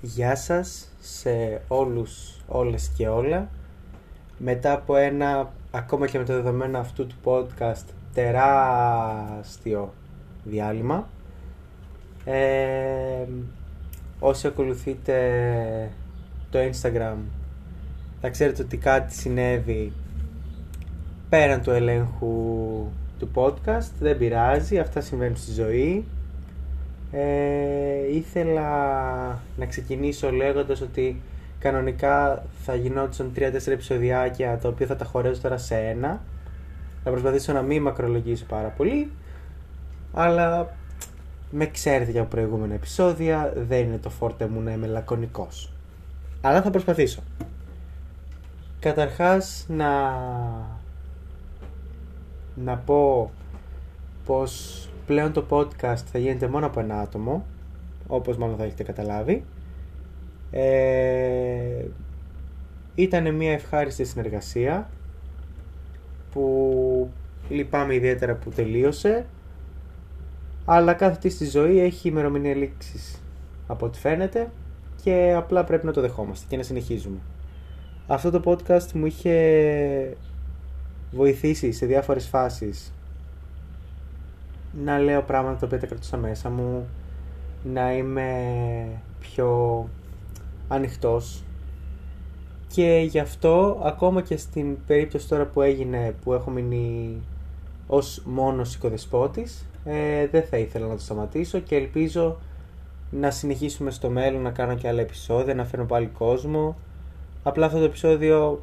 Γεια σας σε όλους, όλες και όλα. Μετά από ένα, ακόμα και με το δεδομένο αυτού του podcast, τεράστιο διάλειμμα. Ε, όσοι ακολουθείτε το Instagram θα ξέρετε ότι κάτι συνέβη πέραν του ελέγχου του podcast. Δεν πειράζει, αυτά συμβαίνουν στη ζωή. Ε, ήθελα να ξεκινήσω λέγοντας ότι κανονικά θα γινόντουσαν 3-4 επεισοδιάκια τα οποία θα τα χωρέσω τώρα σε ένα. Θα προσπαθήσω να μην μακρολογήσω πάρα πολύ. Αλλά με ξέρετε για προηγούμενα επεισόδια, δεν είναι το φόρτε μου να είμαι λακωνικός. Αλλά θα προσπαθήσω. Καταρχάς να να πω πως πλέον το podcast θα γίνεται μόνο από ένα άτομο όπως μάλλον θα έχετε καταλάβει ε, ήταν μια ευχάριστη συνεργασία που λυπάμαι ιδιαίτερα που τελείωσε αλλά κάθε τι στη ζωή έχει ημερομηνία λήξης από ό,τι φαίνεται και απλά πρέπει να το δεχόμαστε και να συνεχίζουμε. Αυτό το podcast μου είχε βοηθήσει σε διάφορες φάσεις να λέω πράγματα τα οποία τα κρατούσα μέσα μου, να είμαι πιο ανοιχτός. Και γι' αυτό ακόμα και στην περίπτωση τώρα που έγινε που έχω μείνει ως μόνος οικοδεσπότης ε, δεν θα ήθελα να το σταματήσω και ελπίζω να συνεχίσουμε στο μέλλον να κάνω και άλλα επεισόδια, να φέρνω πάλι κόσμο. Απλά αυτό το επεισόδιο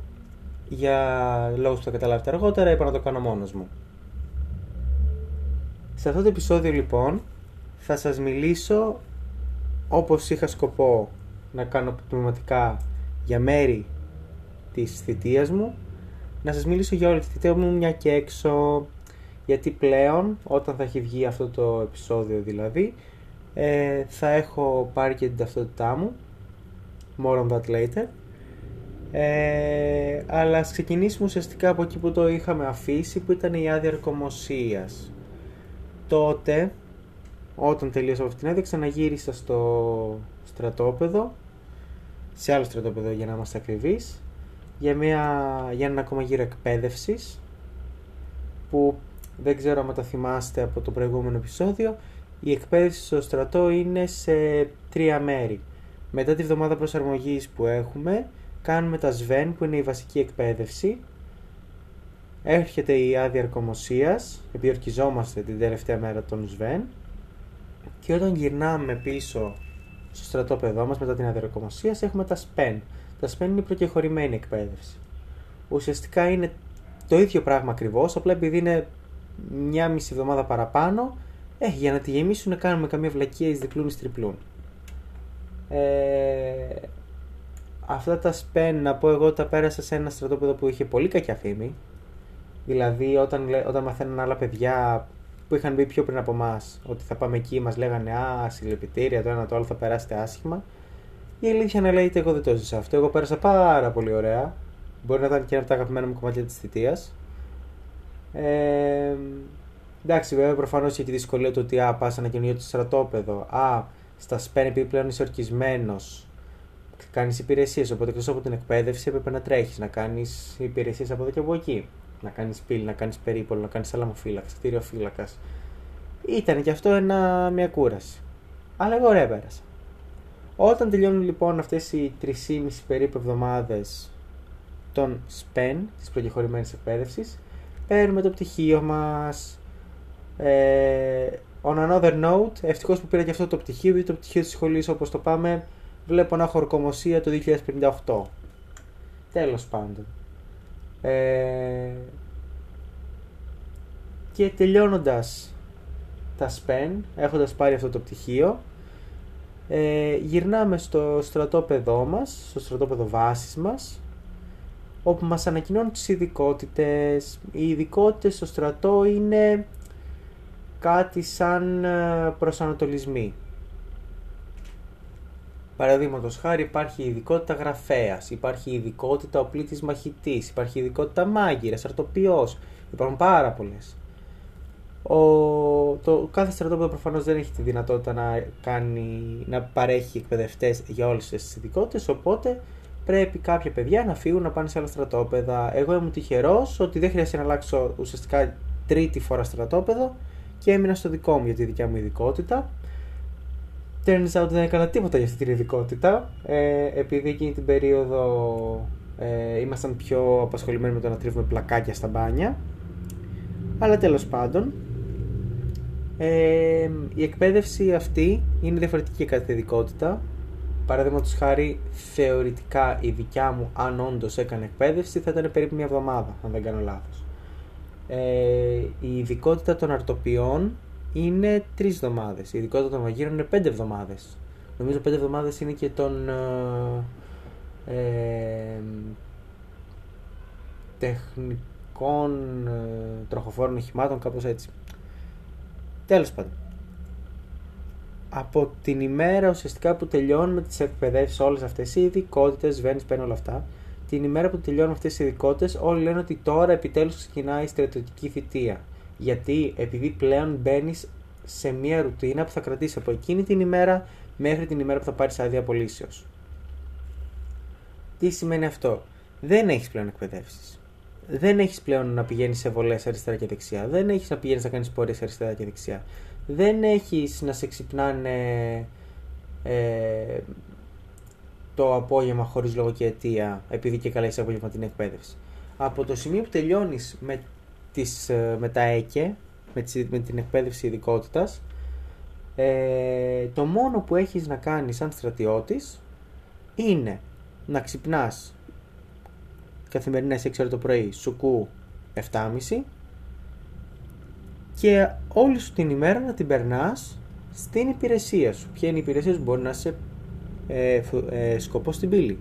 για λόγους που θα καταλάβετε αργότερα είπα να το κάνω μόνος μου σε αυτό το επεισόδιο λοιπόν θα σας μιλήσω όπως είχα σκοπό να κάνω πνευματικά για μέρη της θητείας μου. Να σας μιλήσω για όλη τη θητεία μου μια και έξω γιατί πλέον όταν θα έχει βγει αυτό το επεισόδιο δηλαδή ε, θα έχω πάρει και την ταυτότητά μου more on that later. Ε, αλλά ας ξεκινήσουμε ουσιαστικά από εκεί που το είχαμε αφήσει που ήταν η άδεια αρκομοσίας τότε όταν τελείωσα από αυτήν την άδεια ξαναγύρισα στο στρατόπεδο σε άλλο στρατόπεδο για να είμαστε ακριβείς για, μια, για έναν ακόμα γύρο εκπαίδευσης που δεν ξέρω αν τα θυμάστε από το προηγούμενο επεισόδιο η εκπαίδευση στο στρατό είναι σε τρία μέρη. Μετά τη βδομάδα προσαρμογής που έχουμε κάνουμε τα ΣΒΕΝ που είναι η βασική εκπαίδευση έρχεται η άδεια αρκομοσίας επιορκιζόμαστε την τελευταία μέρα των ΣΒΕΝ και όταν γυρνάμε πίσω στο στρατόπεδό μας μετά την άδεια αρκομοσίας έχουμε τα ΣΠΕΝ. Τα ΣΠΕΝ είναι η προκεχωρημένη εκπαίδευση. Ουσιαστικά είναι το ίδιο πράγμα ακριβώς, απλά επειδή είναι μια μισή εβδομάδα παραπάνω ε, για να τη γεμίσουν να κάνουμε καμία βλακία εις διπλούν εις τριπλούν. Ε, αυτά τα σπεν να πω εγώ τα πέρασα σε ένα στρατόπεδο που είχε πολύ κακιά φήμη Δηλαδή, όταν, όταν μαθαίνουν άλλα παιδιά που είχαν μπει πιο πριν από εμά ότι θα πάμε εκεί, μας λέγανε Α, συλληπιτήρια, το ένα το άλλο θα περάσετε άσχημα. Η αλήθεια να λέγεται, εγώ δεν το ζήσα αυτό. Εγώ πέρασα πάρα πολύ ωραία. Μπορεί να ήταν και ένα από τα αγαπημένα μου κομμάτια της θητείας. Ε, εντάξει, βέβαια προφανώς έχει τη δυσκολία του ότι α, πας ένα καινούριο το στρατόπεδο. Α, στα σπέν επειδή πλέον είσαι ορκισμένος. Κάνεις υπηρεσίες. Οπότε εκτός από την εκπαίδευση έπρεπε να τρέχεις, να κάνεις υπηρεσίες από εδώ και από εκεί να κάνεις πύλη, να κάνεις περίπολο, να κάνεις αλαμοφύλακα, κτίριο φύλακα. Ήταν και αυτό ένα, μια κούραση. Αλλά εγώ ωραία πέρασα. Όταν τελειώνουν λοιπόν αυτές οι 3,5 περίπου εβδομάδες των SPEN, της προκεχωρημένης εκπαίδευσης, παίρνουμε το πτυχίο μας. Ε, on another note, ευτυχώς που πήρα και αυτό το πτυχίο, γιατί το πτυχίο της σχολής όπως το πάμε, βλέπω να έχω ορκομοσία το 2058. Τέλος πάντων. Ε, και τελειώνοντας τα σπεν, έχοντας πάρει αυτό το πτυχίο, ε, γυρνάμε στο στρατόπεδό μας, στο στρατόπεδο βάσης μας, όπου μας ανακοινώνουν τις ειδικότητες. Οι ειδικότητες στο στρατό είναι κάτι σαν ε, προσανατολισμοί. Παραδείγματος χάρη υπάρχει ειδικότητα γραφέας, υπάρχει ειδικότητα οπλίτη μαχητής, υπάρχει ειδικότητα μάγειρας, αρτοπιό. Υπάρχουν πάρα πολλές. Ο, το κάθε στρατόπεδο προφανώς δεν έχει τη δυνατότητα να, κάνει, να παρέχει εκπαιδευτές για όλες τις ειδικότητες. Οπότε πρέπει κάποια παιδιά να φύγουν να πάνε σε άλλα στρατόπεδα. Εγώ ήμουν τυχερός ότι δεν χρειάζεται να αλλάξω ουσιαστικά τρίτη φορά στρατόπεδο και έμεινα στο δικό μου για τη δικιά μου ειδικότητα. Turns out δεν έκανα τίποτα για αυτή την ειδικότητα. Ε, επειδή εκείνη την περίοδο ε, ήμασταν πιο απασχολημένοι με το να τρίβουμε πλακάκια στα μπάνια. Αλλά τέλος πάντων, ε, η εκπαίδευση αυτή είναι διαφορετική για κάθε ειδικότητα. Παραδείγματος χάρη, θεωρητικά η δικιά μου, αν όντως έκανε εκπαίδευση, θα ήταν περίπου μια εβδομάδα, αν δεν κάνω λάθος. Ε, η ειδικότητα των αρτοπιών είναι τρεις εβδομάδες. Η ειδικότητα των μαγείρων είναι πέντε εβδομάδες. Νομίζω πέντε εβδομάδες είναι και των ε, ε, τεχνικών ε, τροχοφόρων οχημάτων, κάπως έτσι. Τέλος πάντων. Από την ημέρα ουσιαστικά που τελειώνουμε τις εκπαιδεύσεις όλες αυτές οι ειδικότητες, βαίνεις, παίρνει όλα αυτά, την ημέρα που τελειώνουμε αυτές τις ειδικότητες όλοι λένε ότι τώρα επιτέλους ξεκινάει η στρατιωτική θητεία. Γιατί επειδή πλέον μπαίνεις σε μια ρουτίνα που θα κρατήσει από εκείνη την ημέρα μέχρι την ημέρα που θα πάρεις άδεια απολύσεως. Τι σημαίνει αυτό; Δεν έχεις πλέον εκπαιδεύσεις. Δεν έχεις πλέον να πηγαίνεις σε βολές αριστερά και δεξιά. Δεν έχεις να πηγαίνεις να κάνεις πορείες αριστερά και δεξιά. Δεν έχεις να σε ξυπνάνε ε, το απόγευμα χωρίς λόγο και αιτία επειδή και καλά έχει απόγευμα την εκπαίδευση. Από το σημείο που τελειώνεις με, ε, με τα ΕΚΕ, με, με την εκπαίδευση ειδικότητας, ε, το μόνο που έχεις να κάνεις σαν στρατιώτης είναι να ξυπνάς καθημερινά σε 6 ώρα το πρωί, σουκού 7.30 και όλη σου την ημέρα να την περνάς στην υπηρεσία σου. Ποια είναι η υπηρεσία σου, μπορεί να είσαι ε, ε, σκοπός στην πύλη,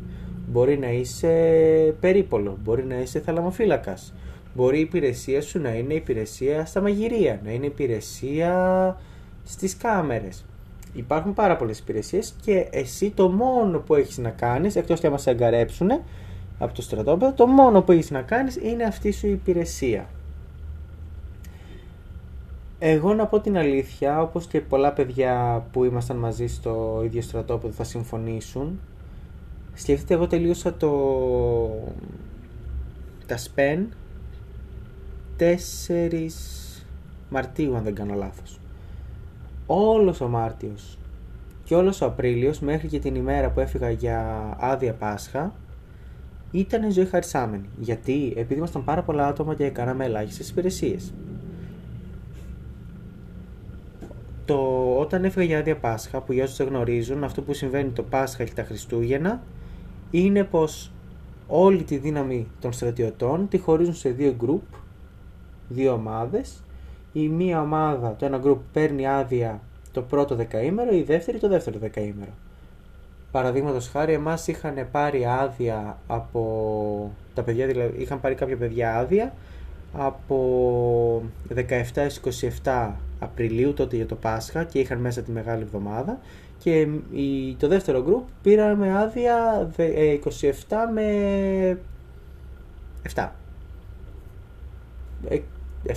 μπορεί να είσαι περίπολο, μπορεί να είσαι θαλαμοφύλακας, μπορεί η υπηρεσία σου να είναι υπηρεσία στα μαγειρία, να είναι υπηρεσία στις κάμερες. Υπάρχουν πάρα πολλές υπηρεσίες και εσύ το μόνο που έχεις να κάνεις, εκτός και άμα σε εγκαρέψουν από το στρατόπεδο, το μόνο που έχεις να κάνεις είναι αυτή σου η υπηρεσία. Εγώ να πω την αλήθεια, όπως και πολλά παιδιά που ήμασταν μαζί στο ίδιο στρατόπεδο θα συμφωνήσουν, σκεφτείτε εγώ τελείωσα το... τα ΣΠΕΝ 4 Μαρτίου αν δεν κάνω λάθος όλος ο Μάρτιος και όλος ο Απρίλιος μέχρι και την ημέρα που έφυγα για άδεια Πάσχα ήταν ζωή χαρισάμενη. Γιατί, επειδή ήμασταν πάρα πολλά άτομα και κάναμε ελάχιστες υπηρεσίες. Το, όταν έφυγα για άδεια Πάσχα, που για όσους δεν γνωρίζουν, αυτό που συμβαίνει το Πάσχα και τα Χριστούγεννα είναι πως όλη τη δύναμη των στρατιωτών τη χωρίζουν σε δύο γκρουπ, δύο ομάδες. Η μία ομάδα, το ένα group παίρνει άδεια το πρώτο δεκαήμερο, η δεύτερη το δεύτερο δεκαήμερο. Παραδείγματος χάρη, εμάς είχαν πάρει άδεια από τα παιδιά, δηλαδή είχαν πάρει κάποια παιδιά άδεια από 17 27 Απριλίου τότε για το Πάσχα και είχαν μέσα τη Μεγάλη Εβδομάδα. Και το δεύτερο group πήραμε άδεια 27 ε, με 7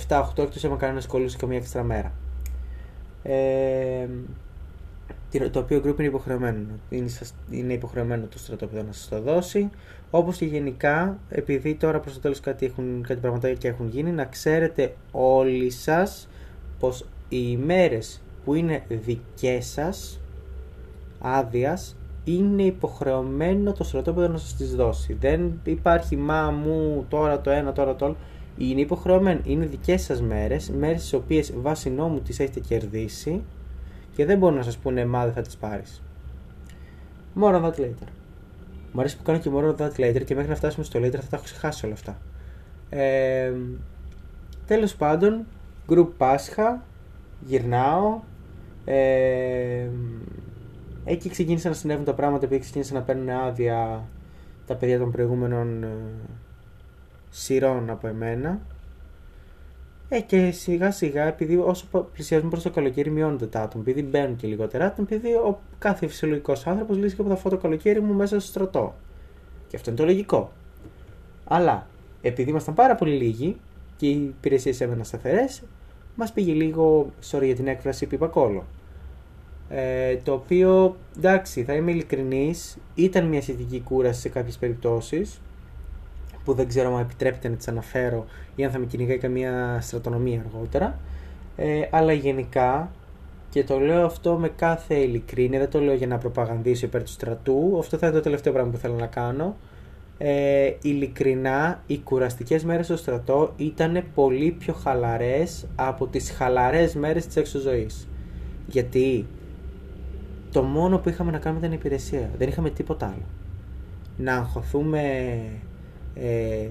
7-8 εκτός άμα κανένας κολλούσε καμία έξτρα μέρα. Ε, το οποίο group είναι υποχρεωμένο. Είναι, είναι υποχρεωμένο το στρατόπεδο να σας το δώσει. Όπως και γενικά, επειδή τώρα προς το τέλος κάτι, έχουν, κάτι πραγματάκια έχουν γίνει, να ξέρετε όλοι σας πως οι ημέρες που είναι δικές σας άδειας είναι υποχρεωμένο το στρατόπεδο να σας τις δώσει. Δεν υπάρχει μα μου τώρα το ένα, τώρα το άλλο είναι υποχρεωμένο. Είναι δικές σας μέρες, μέρες τι οποίες βάσει νόμου τις έχετε κερδίσει και δεν μπορούν να σας πούνε μα δεν θα τις πάρεις. More on that later. Μου αρέσει που κάνω και more on that later και μέχρι να φτάσουμε στο later θα τα έχω ξεχάσει όλα αυτά. Ε, τέλος πάντων, group Πάσχα, γυρνάω. Ε, εκεί ξεκίνησαν να συνέβουν τα πράγματα επειδή ξεκίνησαν να παίρνουν άδεια τα παιδιά των προηγούμενων ε, σειρών από εμένα. Ε, και σιγά σιγά, επειδή όσο πλησιάζουμε προς το καλοκαίρι, μειώνονται τα άτομα. Επειδή μπαίνουν και λιγότερα άτομα, επειδή ο κάθε φυσιολογικός άνθρωπος λέει και από θα φάω το καλοκαίρι μου μέσα στο στρατό. Και αυτό είναι το λογικό. Αλλά επειδή ήμασταν πάρα πολύ λίγοι και οι υπηρεσίες έμεναν σταθερές, μας πήγε λίγο, sorry για την έκφραση, πιπακόλο. Ε, το οποίο, εντάξει, θα είμαι ειλικρινής, ήταν μια σχετική κούραση σε κάποιες περιπτώσεις, που δεν ξέρω αν επιτρέπεται να τις αναφέρω ή αν θα με κυνηγάει καμία στρατονομία αργότερα. Ε, αλλά γενικά, και το λέω αυτό με κάθε ειλικρίνεια, δεν το λέω για να προπαγανδίσω υπέρ του στρατού, αυτό θα είναι το τελευταίο πράγμα που θέλω να κάνω. Ε, ειλικρινά, οι κουραστικές μέρες στο στρατό ήταν πολύ πιο χαλαρές από τις χαλαρές μέρες της έξω ζωής. Γιατί το μόνο που είχαμε να κάνουμε ήταν υπηρεσία, δεν είχαμε τίποτα άλλο. Να αγχωθούμε ε,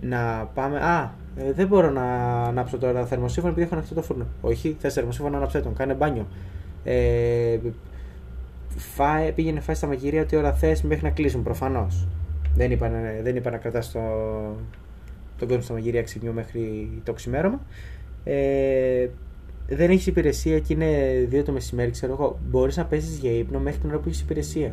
να πάμε. Α, ε, δεν μπορώ να ανάψω τώρα θερμοσύφωνο επειδή έχω ανοιχτό το φούρνο. Όχι, θες θερμοσύφωνο, ανάψε τον. Κάνε μπάνιο. Ε, φάε, πήγαινε φάει στα μαγειρία τι ώρα θες μέχρι να κλείσουν προφανώς. Δεν είπα, δεν είπα να κρατάς το, τον κόσμο στα μαγειρία ξυπνιού μέχρι το ξημέρωμα. Ε, δεν έχεις υπηρεσία και είναι 2 το μεσημέρι, ξέρω εγώ. Μπορείς να πέσεις για ύπνο μέχρι την ώρα που έχεις υπηρεσία.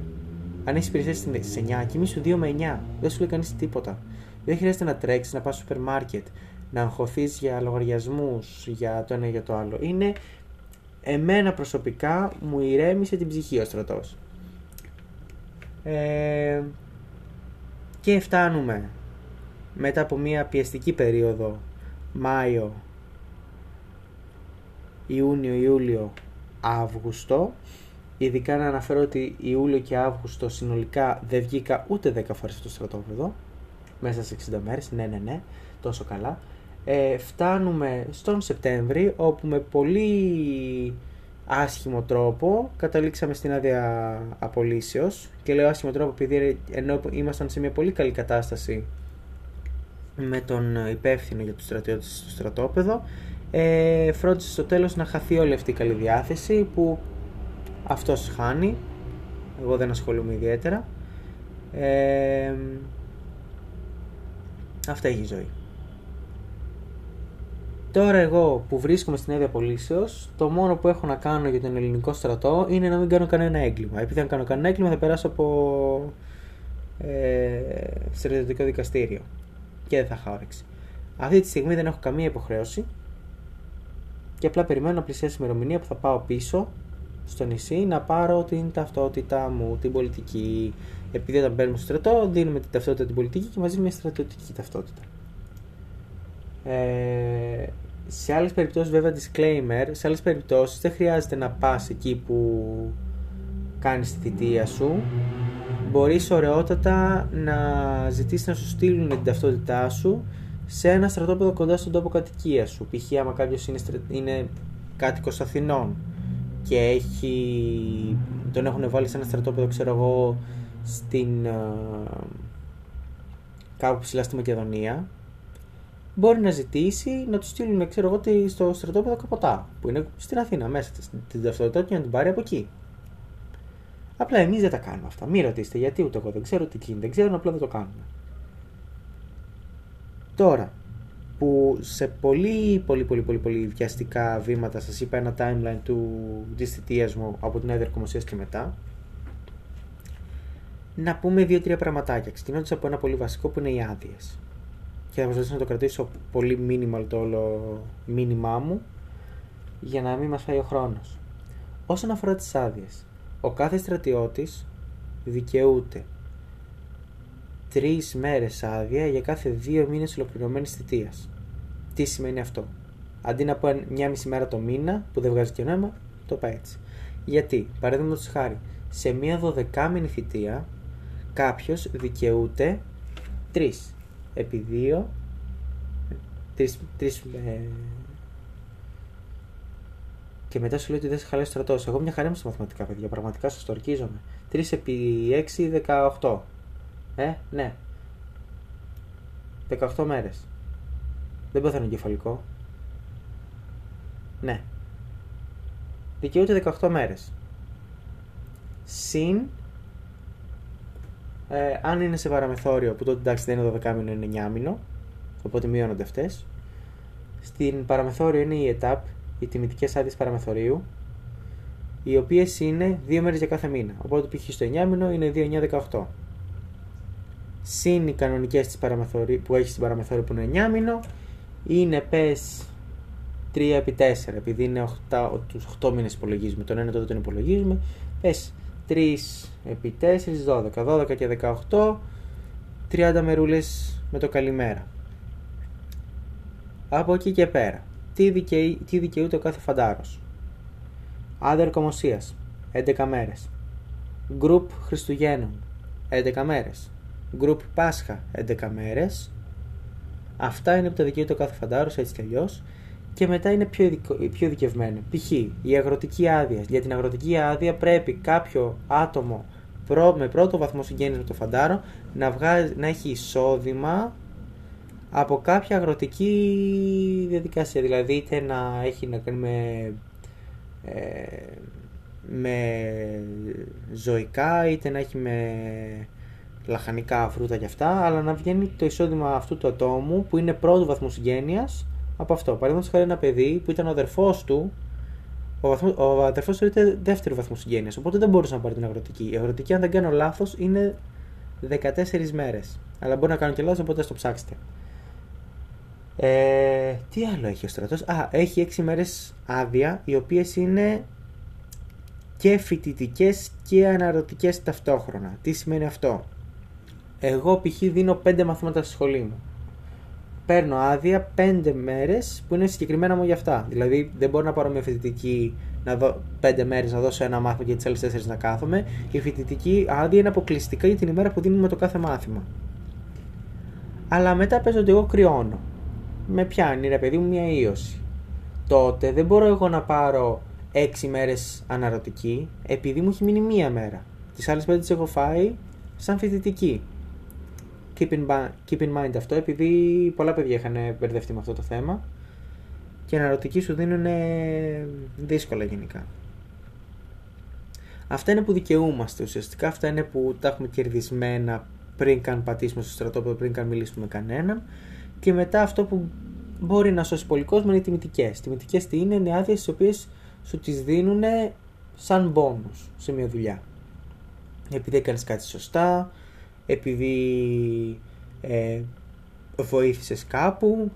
Αν έχεις υπηρεσία στι 9, κοιμήσου 2 με 9. Δεν σου λέει κανείς τίποτα. Δεν χρειάζεται να τρέξεις, να πας στο σούπερ μάρκετ, να αγχωθείς για λογαριασμούς, για το ένα ή για το άλλο. Είναι εμένα προσωπικά μου ηρέμησε την ψυχή ο στρατός. Ε, και φτάνουμε μετά από μια πιεστική περίοδο Μάιο, Ιούνιο, Ιούλιο, Αύγουστο Ειδικά να αναφέρω ότι Ιούλιο και Αύγουστο συνολικά δεν βγήκα ούτε 10 φορές στο στρατόπεδο μέσα σε 60 μέρες, ναι ναι ναι, τόσο καλά. Ε, φτάνουμε στον Σεπτέμβρη όπου με πολύ άσχημο τρόπο καταλήξαμε στην άδεια απολύσεως και λέω άσχημο τρόπο επειδή ενώ ήμασταν σε μια πολύ καλή κατάσταση με τον υπεύθυνο για τους στρατιώτες στο στρατόπεδο ε, φρόντισε στο τέλος να χαθεί όλη αυτή η καλή διάθεση που αυτός χάνει εγώ δεν ασχολούμαι ιδιαίτερα ε, αυτά έχει η ζωή Τώρα εγώ που βρίσκομαι στην έδεια Πολύσεως, το μόνο που έχω να κάνω για τον ελληνικό στρατό είναι να μην κάνω κανένα έγκλημα. Επειδή αν κάνω κανένα έγκλημα θα περάσω από ε, στρατιωτικό δικαστήριο και δεν θα είχα όρεξη. Αυτή τη στιγμή δεν έχω καμία υποχρέωση και απλά περιμένω να πλησιάσει η ημερομηνία που θα πάω πίσω στο νησί να πάρω την ταυτότητά μου, την πολιτική. Επειδή όταν μπαίνουμε στο στρατό, δίνουμε την ταυτότητα την πολιτική και μαζί μια στρατιωτική ταυτότητα. Ε, σε άλλες περιπτώσεις βέβαια disclaimer, σε άλλες περιπτώσεις δεν χρειάζεται να πας εκεί που κάνεις τη θητεία σου. Μπορείς ωραιότατα να ζητήσεις να σου στείλουν την ταυτότητά σου σε ένα στρατόπεδο κοντά στον τόπο κατοικίας σου. Π.χ. άμα κάποιος είναι, είναι κάτοικος Αθηνών και έχει, τον έχουν βάλει σε ένα στρατόπεδο, ξέρω εγώ, στην, uh, κάπου ψηλά στη Μακεδονία, μπορεί να ζητήσει να τους στείλουν, ξέρω εγώ, στο στρατόπεδο Καποτά, που είναι στην Αθήνα, μέσα στην ταυτότητα και να την πάρει από εκεί. Απλά εμείς δεν τα κάνουμε αυτά. Μην ρωτήσετε γιατί, ούτε εγώ δεν ξέρω τι γίνεται, δεν ξέρω, απλά δεν το κάνουμε. Τώρα, που σε πολύ πολύ πολύ πολύ πολύ βιαστικά βήματα σας είπα ένα timeline του, της θητείας μου από την έδρα κομμωσίας και μετά να πούμε δύο-τρία πραγματάκια ξεκινώντας από ένα πολύ βασικό που είναι οι άδειες. και θα προσπαθήσω να το κρατήσω πολύ minimal το όλο μήνυμά μου για να μην μας φάει ο χρόνος όσον αφορά τις άδειες, ο κάθε στρατιώτης δικαιούται τρεις μέρες άδεια για κάθε δύο μήνες ολοκληρωμένης θητείας. Τι σημαίνει αυτό; Αντί να πω μια μισή μέρα το μήνα που δεν βγάζει και νόημα, το πάει έτσι. Γιατί, παραδείγματος χάρη, σε μια δωδεκάμινη θητεία κάποιος δικαιούται τρεις. Επί δύο. Τρεις. Ε, και μετά σου λέει ότι δεν σε χαλάει στρατός. Εγώ μια χαρά είμαι στα μαθηματικά, παιδιά. Πραγματικά σας το ορκίζομαι. 3 επί 6, 18. Ε, ναι. 18 μέρες. Δεν πέθανε εγκεφαλικό. Ναι. Δικαιούται 18 μέρες. Συν ε, αν είναι σε παραμεθόριο, που τότε εντάξει δεν είναι 12 μήνο, είναι 9 μήνο, οπότε μειώνονται αυτές. Στην παραμεθόριο είναι η ΕΤΑΠ, οι τιμητικές άδειες παραμεθορίου, οι οποίες είναι 2 μέρες για κάθε μήνα. Οπότε π.χ. στο 9 μήνο είναι 2-9-18 συν οι κανονικές που έχει στην παραμεθόρη που είναι 9 μήνο, είναι πες 3 επί 4, επειδή είναι 8, τους 8 μήνες υπολογίζουμε, τον ένα τότε τον υπολογίζουμε, πες 3 επί 4, 12, 12 και 18, 30 μερούλες με το καλημέρα. Από εκεί και πέρα, τι, δικαιεί, τι δικαιούται ο κάθε φαντάρος; Άδερ Κομωσίας, 11 μέρες. Γκρουπ Χριστουγέννων, 11 μέρες. Γκρουπ Πάσχα, 11 μέρες. Αυτά είναι που τα δικαιούται ο κάθε φαντάρος, έτσι κι αλλιώς και μετά είναι πιο, ειδικο, πιο ειδικευμένο. Π.χ. η αγροτική άδεια. Για την αγροτική άδεια πρέπει κάποιο άτομο με πρώτο βαθμό συγγένεια με το φαντάρο να, βγάζει, να έχει εισόδημα από κάποια αγροτική διαδικασία. Δηλαδή είτε να έχει να κάνει με, ε, με ζωικά είτε να έχει με λαχανικά φρούτα και αυτά αλλά να βγαίνει το εισόδημα αυτού του ατόμου που είναι πρώτο βαθμό συγγένειας από αυτό. Παραδείγματος χάρη ένα παιδί που ήταν ο αδερφός του, ο, βαθμός, ο αδερφός του ήταν δεύτερο βαθμό συγγένειας. Οπότε δεν μπορούσε να πάρει την αγροτική. Η αγροτική, αν δεν κάνω λάθος, είναι 14 μέρες. Αλλά μπορεί να κάνω και λάθος, οπότε το ψάξετε. Ε, τι άλλο έχει ο στρατός; Α, έχει 6 μέρες άδεια, οι οποίες είναι και φοιτητικές και αναρωτικές ταυτόχρονα. Τι σημαίνει αυτό; Εγώ π.χ. δίνω 5 μαθήματα στη σχολή μου παίρνω άδεια πέντε μέρες που είναι συγκεκριμένα μου για αυτά. Δηλαδή δεν μπορώ να πάρω μια φοιτητική να δω πέντε μέρες να δώσω ένα μάθημα και τις άλλες τέσσερις να κάθομαι. Η φοιτητική άδεια είναι αποκλειστικά για την ημέρα που δίνουμε το κάθε μάθημα. Αλλά μετά παίζω ότι εγώ κρυώνω. Με πιάνει ρε παιδί μου μια ίωση. Τότε δεν μπορώ εγώ να πάρω έξι μέρες αναρωτική επειδή μου έχει μείνει μία μέρα. Τις άλλες πέντε τις έχω φάει σαν φοιτητική keep in, keep in mind αυτό επειδή πολλά παιδιά είχαν μπερδευτεί με αυτό το θέμα και αναρωτικοί σου δίνουν δύσκολα γενικά. Αυτά είναι που δικαιούμαστε ουσιαστικά, αυτά είναι που τα έχουμε κερδισμένα πριν καν πατήσουμε στο στρατόπεδο, πριν καν μιλήσουμε με κανέναν και μετά αυτό που μπορεί να σώσει πολύ κόσμο είναι οι τιμητικές. Τιμητικές τι είναι, είναι άδειες τις οποίες σου τις δίνουν σαν μπόνους σε μια δουλειά. Επειδή έκανες κάτι σωστά, επειδή ε, βοήθησες κάπου,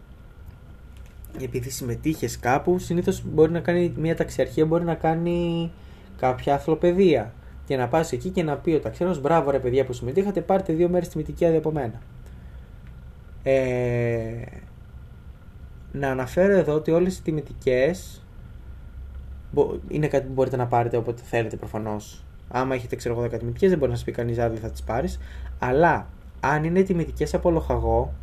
επειδή συμμετείχες κάπου, συνήθως μπορεί να κάνει μια ταξιαρχία, μπορεί να κάνει κάποια αθλοπαιδεία και να πας εκεί και να πει ο ταξιέρος μπράβο ρε παιδιά που συμμετείχατε πάρτε δύο μέρες τιμητική άδεια από μένα. Ε, να αναφέρω εδώ ότι όλες οι τιμητικές είναι κάτι που μπορείτε να πάρετε όποτε θέλετε προφανώς Άμα έχετε ξέρω εγώ 10 τιμητικέ, δεν μπορεί να σας πει κανείς άδεια θα τις πάρεις. Αλλά αν είναι τιμητικές από λοχαγό,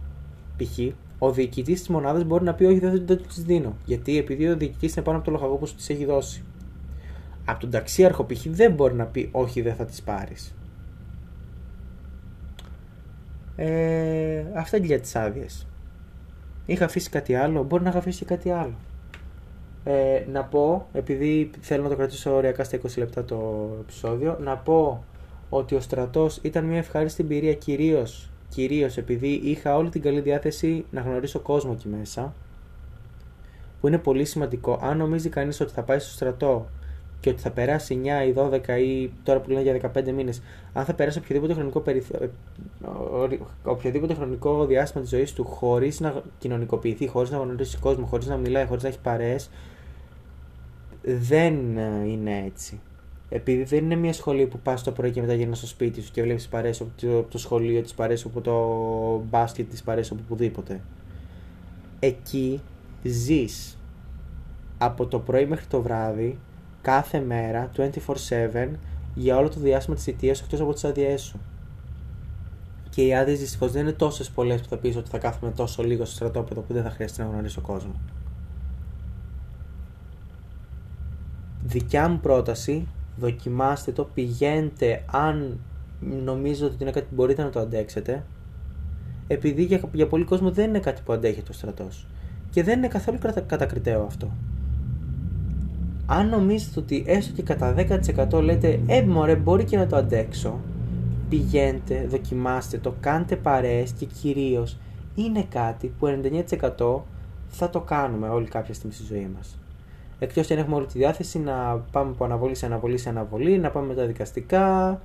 π.χ., ο διοικητής της μονάδας μπορεί να πει: Όχι, δεν, δεν του τις δίνω. Γιατί επειδή ο διοικητής είναι πάνω από το λοχαγό που σου τις έχει δώσει. Από τον ταξίαρχο π.χ. δεν μπορεί να πει: Όχι, δεν θα τις πάρεις. Ε, αυτά είναι για τις άδειες. Είχα αφήσει κάτι άλλο, μπορεί να είχα αφήσει κάτι άλλο. Ε, να πω, επειδή θέλω να το κρατήσω ωριακά στα 20 λεπτά το επεισόδιο, να πω ότι ο στρατός ήταν μια ευχάριστη εμπειρία κυρίως, κυρίως επειδή είχα όλη την καλή διάθεση να γνωρίσω κόσμο εκεί μέσα, που είναι πολύ σημαντικό. Αν νομίζει κανείς ότι θα πάει στο στρατό και ότι θα περάσει 9 ή 12 ή τώρα που λένε για 15 μήνες, αν θα περάσει οποιοδήποτε χρονικό, περιθ... Ε, οποιοδήποτε χρονικό διάστημα της ζωής του χωρίς να κοινωνικοποιηθεί, χωρίς να γνωρίσει κόσμο, χωρίς να μιλάει, χωρίς να έχει παρέες, δεν ε, είναι έτσι. Επειδή δεν είναι μια σχολή που πας το πρωί και μετά γυρνάς στο σπίτι σου και βλέπεις παρέσει από το, το σχολείο, τις παρέσει από το μπάσκετ, τις παρέσει από οπουδήποτε. Εκεί ζεις από το πρωί μέχρι το βράδυ, κάθε μέρα, 24-7, για όλο το διάστημα της θητείας εκτός από τις άδειές σου. Και οι άδειες δυστυχώς δεν είναι τόσες πολλές που θα πεις ότι θα κάθομαι τόσο λίγο στο στρατόπεδο που δεν θα χρειάζεται να γνωρίσω κόσμος. Δικιά μου πρόταση, δοκιμάστε το, πηγαίνετε αν νομίζετε ότι είναι κάτι που μπορείτε να το αντέξετε, επειδή για, για πολλοί κόσμο δεν είναι κάτι που αντέχει ο στρατός. Και δεν είναι καθόλου κατακριτέο αυτό. Αν νομίζετε ότι έστω και κατά 10% λέτε «Ε, μωρέ, μπορεί και να το αντέξω», πηγαίνετε, δοκιμάστε το, κάντε παρέες και κυρίως είναι κάτι που 99% θα το κάνουμε όλοι κάποια στιγμή στη ζωή μας. Εκτός αν έχουμε όλη τη διάθεση να πάμε από αναβολή σε αναβολή σε αναβολή, να πάμε με τα δικαστικά.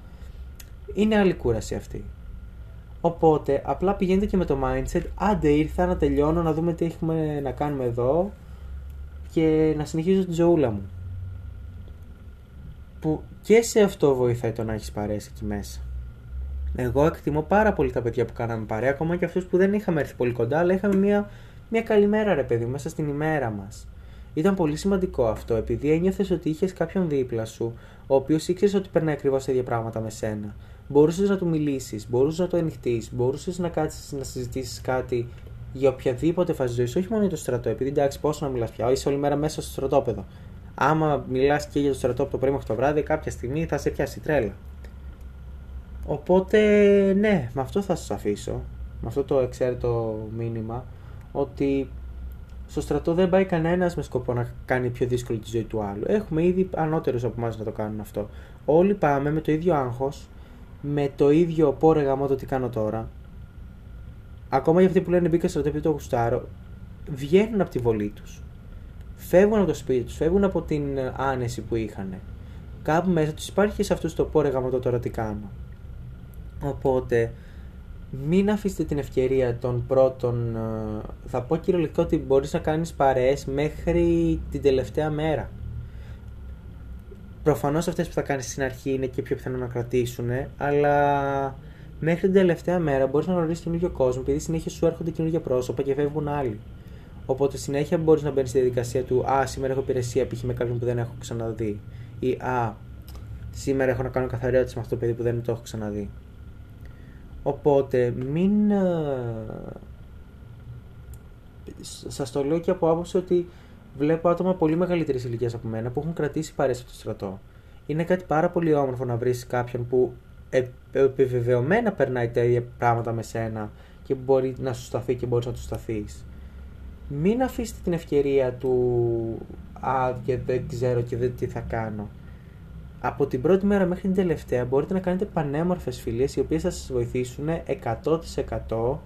Είναι άλλη κούραση αυτή. Οπότε απλά πηγαίνετε και με το mindset, άντε ήρθα να τελειώνω, να δούμε τι έχουμε να κάνουμε εδώ και να συνεχίζω την ζωούλα μου. Που και σε αυτό βοηθάει το να έχεις παρέσει εκεί μέσα. Εγώ εκτιμώ πάρα πολύ τα παιδιά που κάναμε παρέα, ακόμα και αυτούς που δεν είχαμε έρθει πολύ κοντά, αλλά είχαμε μια, μια καλημέρα, ρε παιδί, μέσα στην ημέρα μας. Ήταν πολύ σημαντικό αυτό, επειδή ένιωθες ότι είχες κάποιον δίπλα σου, ο οποίος ήξερε ότι περνάει ακριβώς τα ίδια πράγματα με σένα. Μπορούσες να του μιλήσεις, μπορούσες να το ανοιχτείς, μπορούσες να κάτσεις να συζητήσεις κάτι για οποιαδήποτε φάση ζωής, όχι μόνο για το στρατό. Επειδή εντάξει, πόσο να μιλάς πια, είσαι όλη μέρα μέσα στο στρατόπεδο. Άμα μιλάς και για το στρατό από το πρωί μέχρι το βράδυ, κάποια στιγμή θα σε πιάσει τρέλα. Οπότε, ναι, με αυτό θα σας αφήσω. Με αυτό το εξαίρετο μήνυμα. Ότι στο στρατό δεν πάει κανένας με σκοπό να κάνει πιο δύσκολη τη ζωή του άλλου. Έχουμε ήδη ανώτερους από εμάς να το κάνουν αυτό. Όλοι πάμε με το ίδιο άγχος, με το ίδιο πόρε γαμό το τι κάνω τώρα. Ακόμα για αυτοί που λένε μπήκα στο στρατό επειδή το γουστάρω, βγαίνουν από τη βολή τους. Φεύγουν από το σπίτι τους, φεύγουν από την άνεση που είχαν. Κάπου μέσα τους υπάρχει σε αυτούς το πόρε γαμό το τώρα τι κάνω. Οπότε μην αφήσετε την ευκαιρία των πρώτων. Ε, θα πω κυριολεκτικά ότι μπορείς να κάνεις παρέες μέχρι την τελευταία μέρα. Προφανώς αυτές που θα κάνεις στην αρχή είναι και πιο πιθανό να κρατήσουν, αλλά μέχρι την τελευταία μέρα μπορείς να γνωρίσει τον ίδιο κόσμο, επειδή συνέχεια σου έρχονται καινούργια πρόσωπα και φεύγουν άλλοι. Οπότε συνέχεια μπορείς να μπαίνεις στη διαδικασία του Α, σήμερα έχω υπηρεσία π.χ. με κάποιον που δεν έχω ξαναδεί. Ή Α, σήμερα έχω να κάνω καθαριότητα με αυτό το παιδί που δεν το έχω ξαναδεί. Οπότε μην... Ε, σας το λέω και από άποψη ότι βλέπω άτομα πολύ μεγαλύτερης ηλικίας από μένα που έχουν κρατήσει παρέσει από το στρατό. Είναι κάτι πάρα πολύ όμορφο να βρεις κάποιον που επιβεβαιωμένα περνάει τα ίδια πράγματα με σένα και μπορεί να σου σταθεί και μπορείς να του σταθείς. Μην αφήσετε την ευκαιρία του Α, και δεν ξέρω και δεν τι θα κάνω από την πρώτη μέρα μέχρι την τελευταία μπορείτε να κάνετε πανέμορφες φιλίες οι οποίες θα σας βοηθήσουν 100%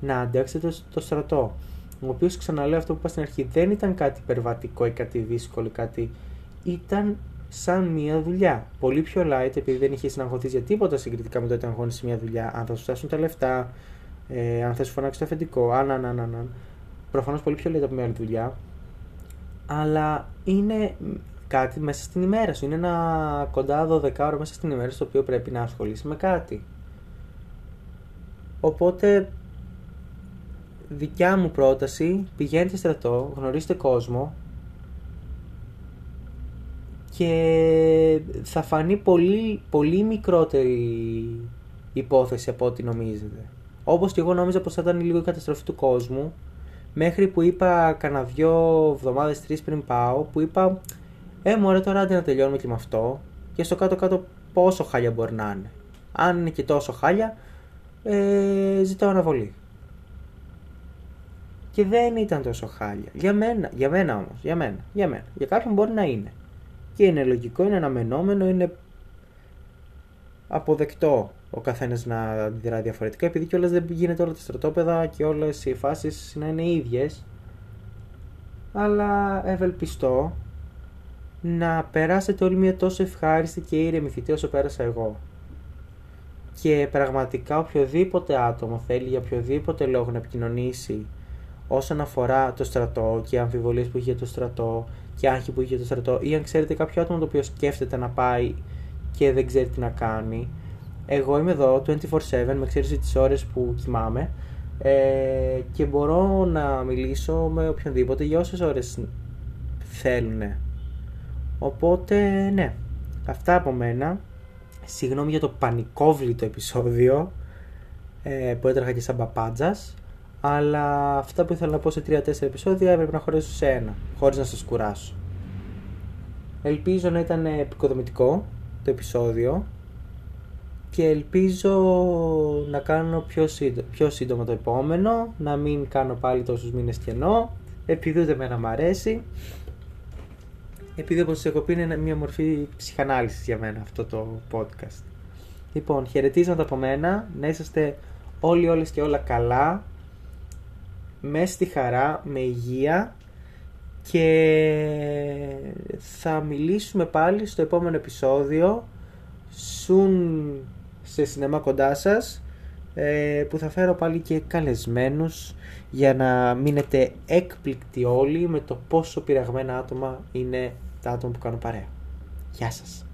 να αντέξετε το στρατό. Ο οποίος ξαναλέω αυτό που είπα στην αρχή δεν ήταν κάτι υπερβατικό ή κάτι δύσκολο, κάτι ήταν σαν μια δουλειά. Πολύ πιο light επειδή δεν είχε συναγχωθεί για τίποτα συγκριτικά με το ότι αγχώνει μια δουλειά. Αν θα σου φτάσουν τα λεφτά, ε, αν θα σου φωνάξεις το αφεντικό, αν, αν, αν, αν. Προφανώς πολύ πιο light από μια άλλη δουλειά. Αλλά είναι κάτι μέσα στην ημέρα σου. Είναι ένα κοντά 12 ώρα μέσα στην ημέρα στο οποίο πρέπει να ασχολείσαι με κάτι. Οπότε, δικιά μου πρόταση, πηγαίνετε στρατό, γνωρίστε κόσμο και θα φανεί πολύ, πολύ μικρότερη υπόθεση από ό,τι νομίζετε. Όπως και εγώ νόμιζα πως θα ήταν λίγο η καταστροφή του κόσμου μέχρι που είπα κανένα δυο εβδομάδες, τρεις πριν πάω, που είπα ε, μωρέ τώρα άντε να τελειώνουμε και με αυτό και στο κάτω-κάτω πόσο χάλια μπορεί να είναι. Αν είναι και τόσο χάλια, ε, ζητάω αναβολή. Και δεν ήταν τόσο χάλια. Για μένα, για μένα όμως, για μένα, για μένα. Για κάποιον μπορεί να είναι. Και είναι λογικό, είναι αναμενόμενο, είναι αποδεκτό ο καθένας να αντιδρά διαφορετικά, επειδή κιόλας δεν γίνεται όλα τα στρατόπεδα και όλες οι φάσεις να είναι ίδιες. Αλλά ευελπιστώ να περάσετε όλοι μια τόσο ευχάριστη και ήρεμη θητεία όσο πέρασα εγώ. Και πραγματικά οποιοδήποτε άτομο θέλει για οποιοδήποτε λόγο να επικοινωνήσει όσον αφορά το στρατό και αμφιβολίες που έχει για το στρατό και άγχη που έχει για το στρατό ή αν ξέρετε κάποιο άτομο το οποίο σκέφτεται να πάει και δεν ξέρει τι να κάνει εγώ είμαι εδώ 24-7 με εξαίρεση τις ώρες που κοιμάμαι ε, και μπορώ να μιλήσω με οποιονδήποτε για όσες ώρες θέλουν Οπότε, ναι, αυτά από μένα. Συγγνώμη για το πανικόβλητο επεισόδιο ε, που έτρεχα και σαν παπάντζας. Αλλά αυτά που ήθελα να πω σε 3-4 επεισόδια έπρεπε να χωρέσω σε ένα, χωρίς να σας κουράσω. Ελπίζω να ήταν επικοδομητικό το επεισόδιο και ελπίζω να κάνω πιο, σύντο, πιο σύντομα το επόμενο, να μην κάνω πάλι τόσους μήνες κενό, επειδή ούτε εμένα μου αρέσει επειδή όπως έχω πει είναι μια μορφή ψυχανάλυσης για μένα αυτό το podcast. Λοιπόν, χαιρετίζοντα από μένα, να είσαστε όλοι όλες και όλα καλά, μέσα στη χαρά, με υγεία και θα μιλήσουμε πάλι στο επόμενο επεισόδιο σουν σε σινεμά κοντά σας ε, που θα φέρω πάλι και καλεσμένους για να μείνετε έκπληκτοι όλοι με το πόσο πειραγμένα άτομα είναι τα άτομα που κάνουν παρέα. Γεια σας.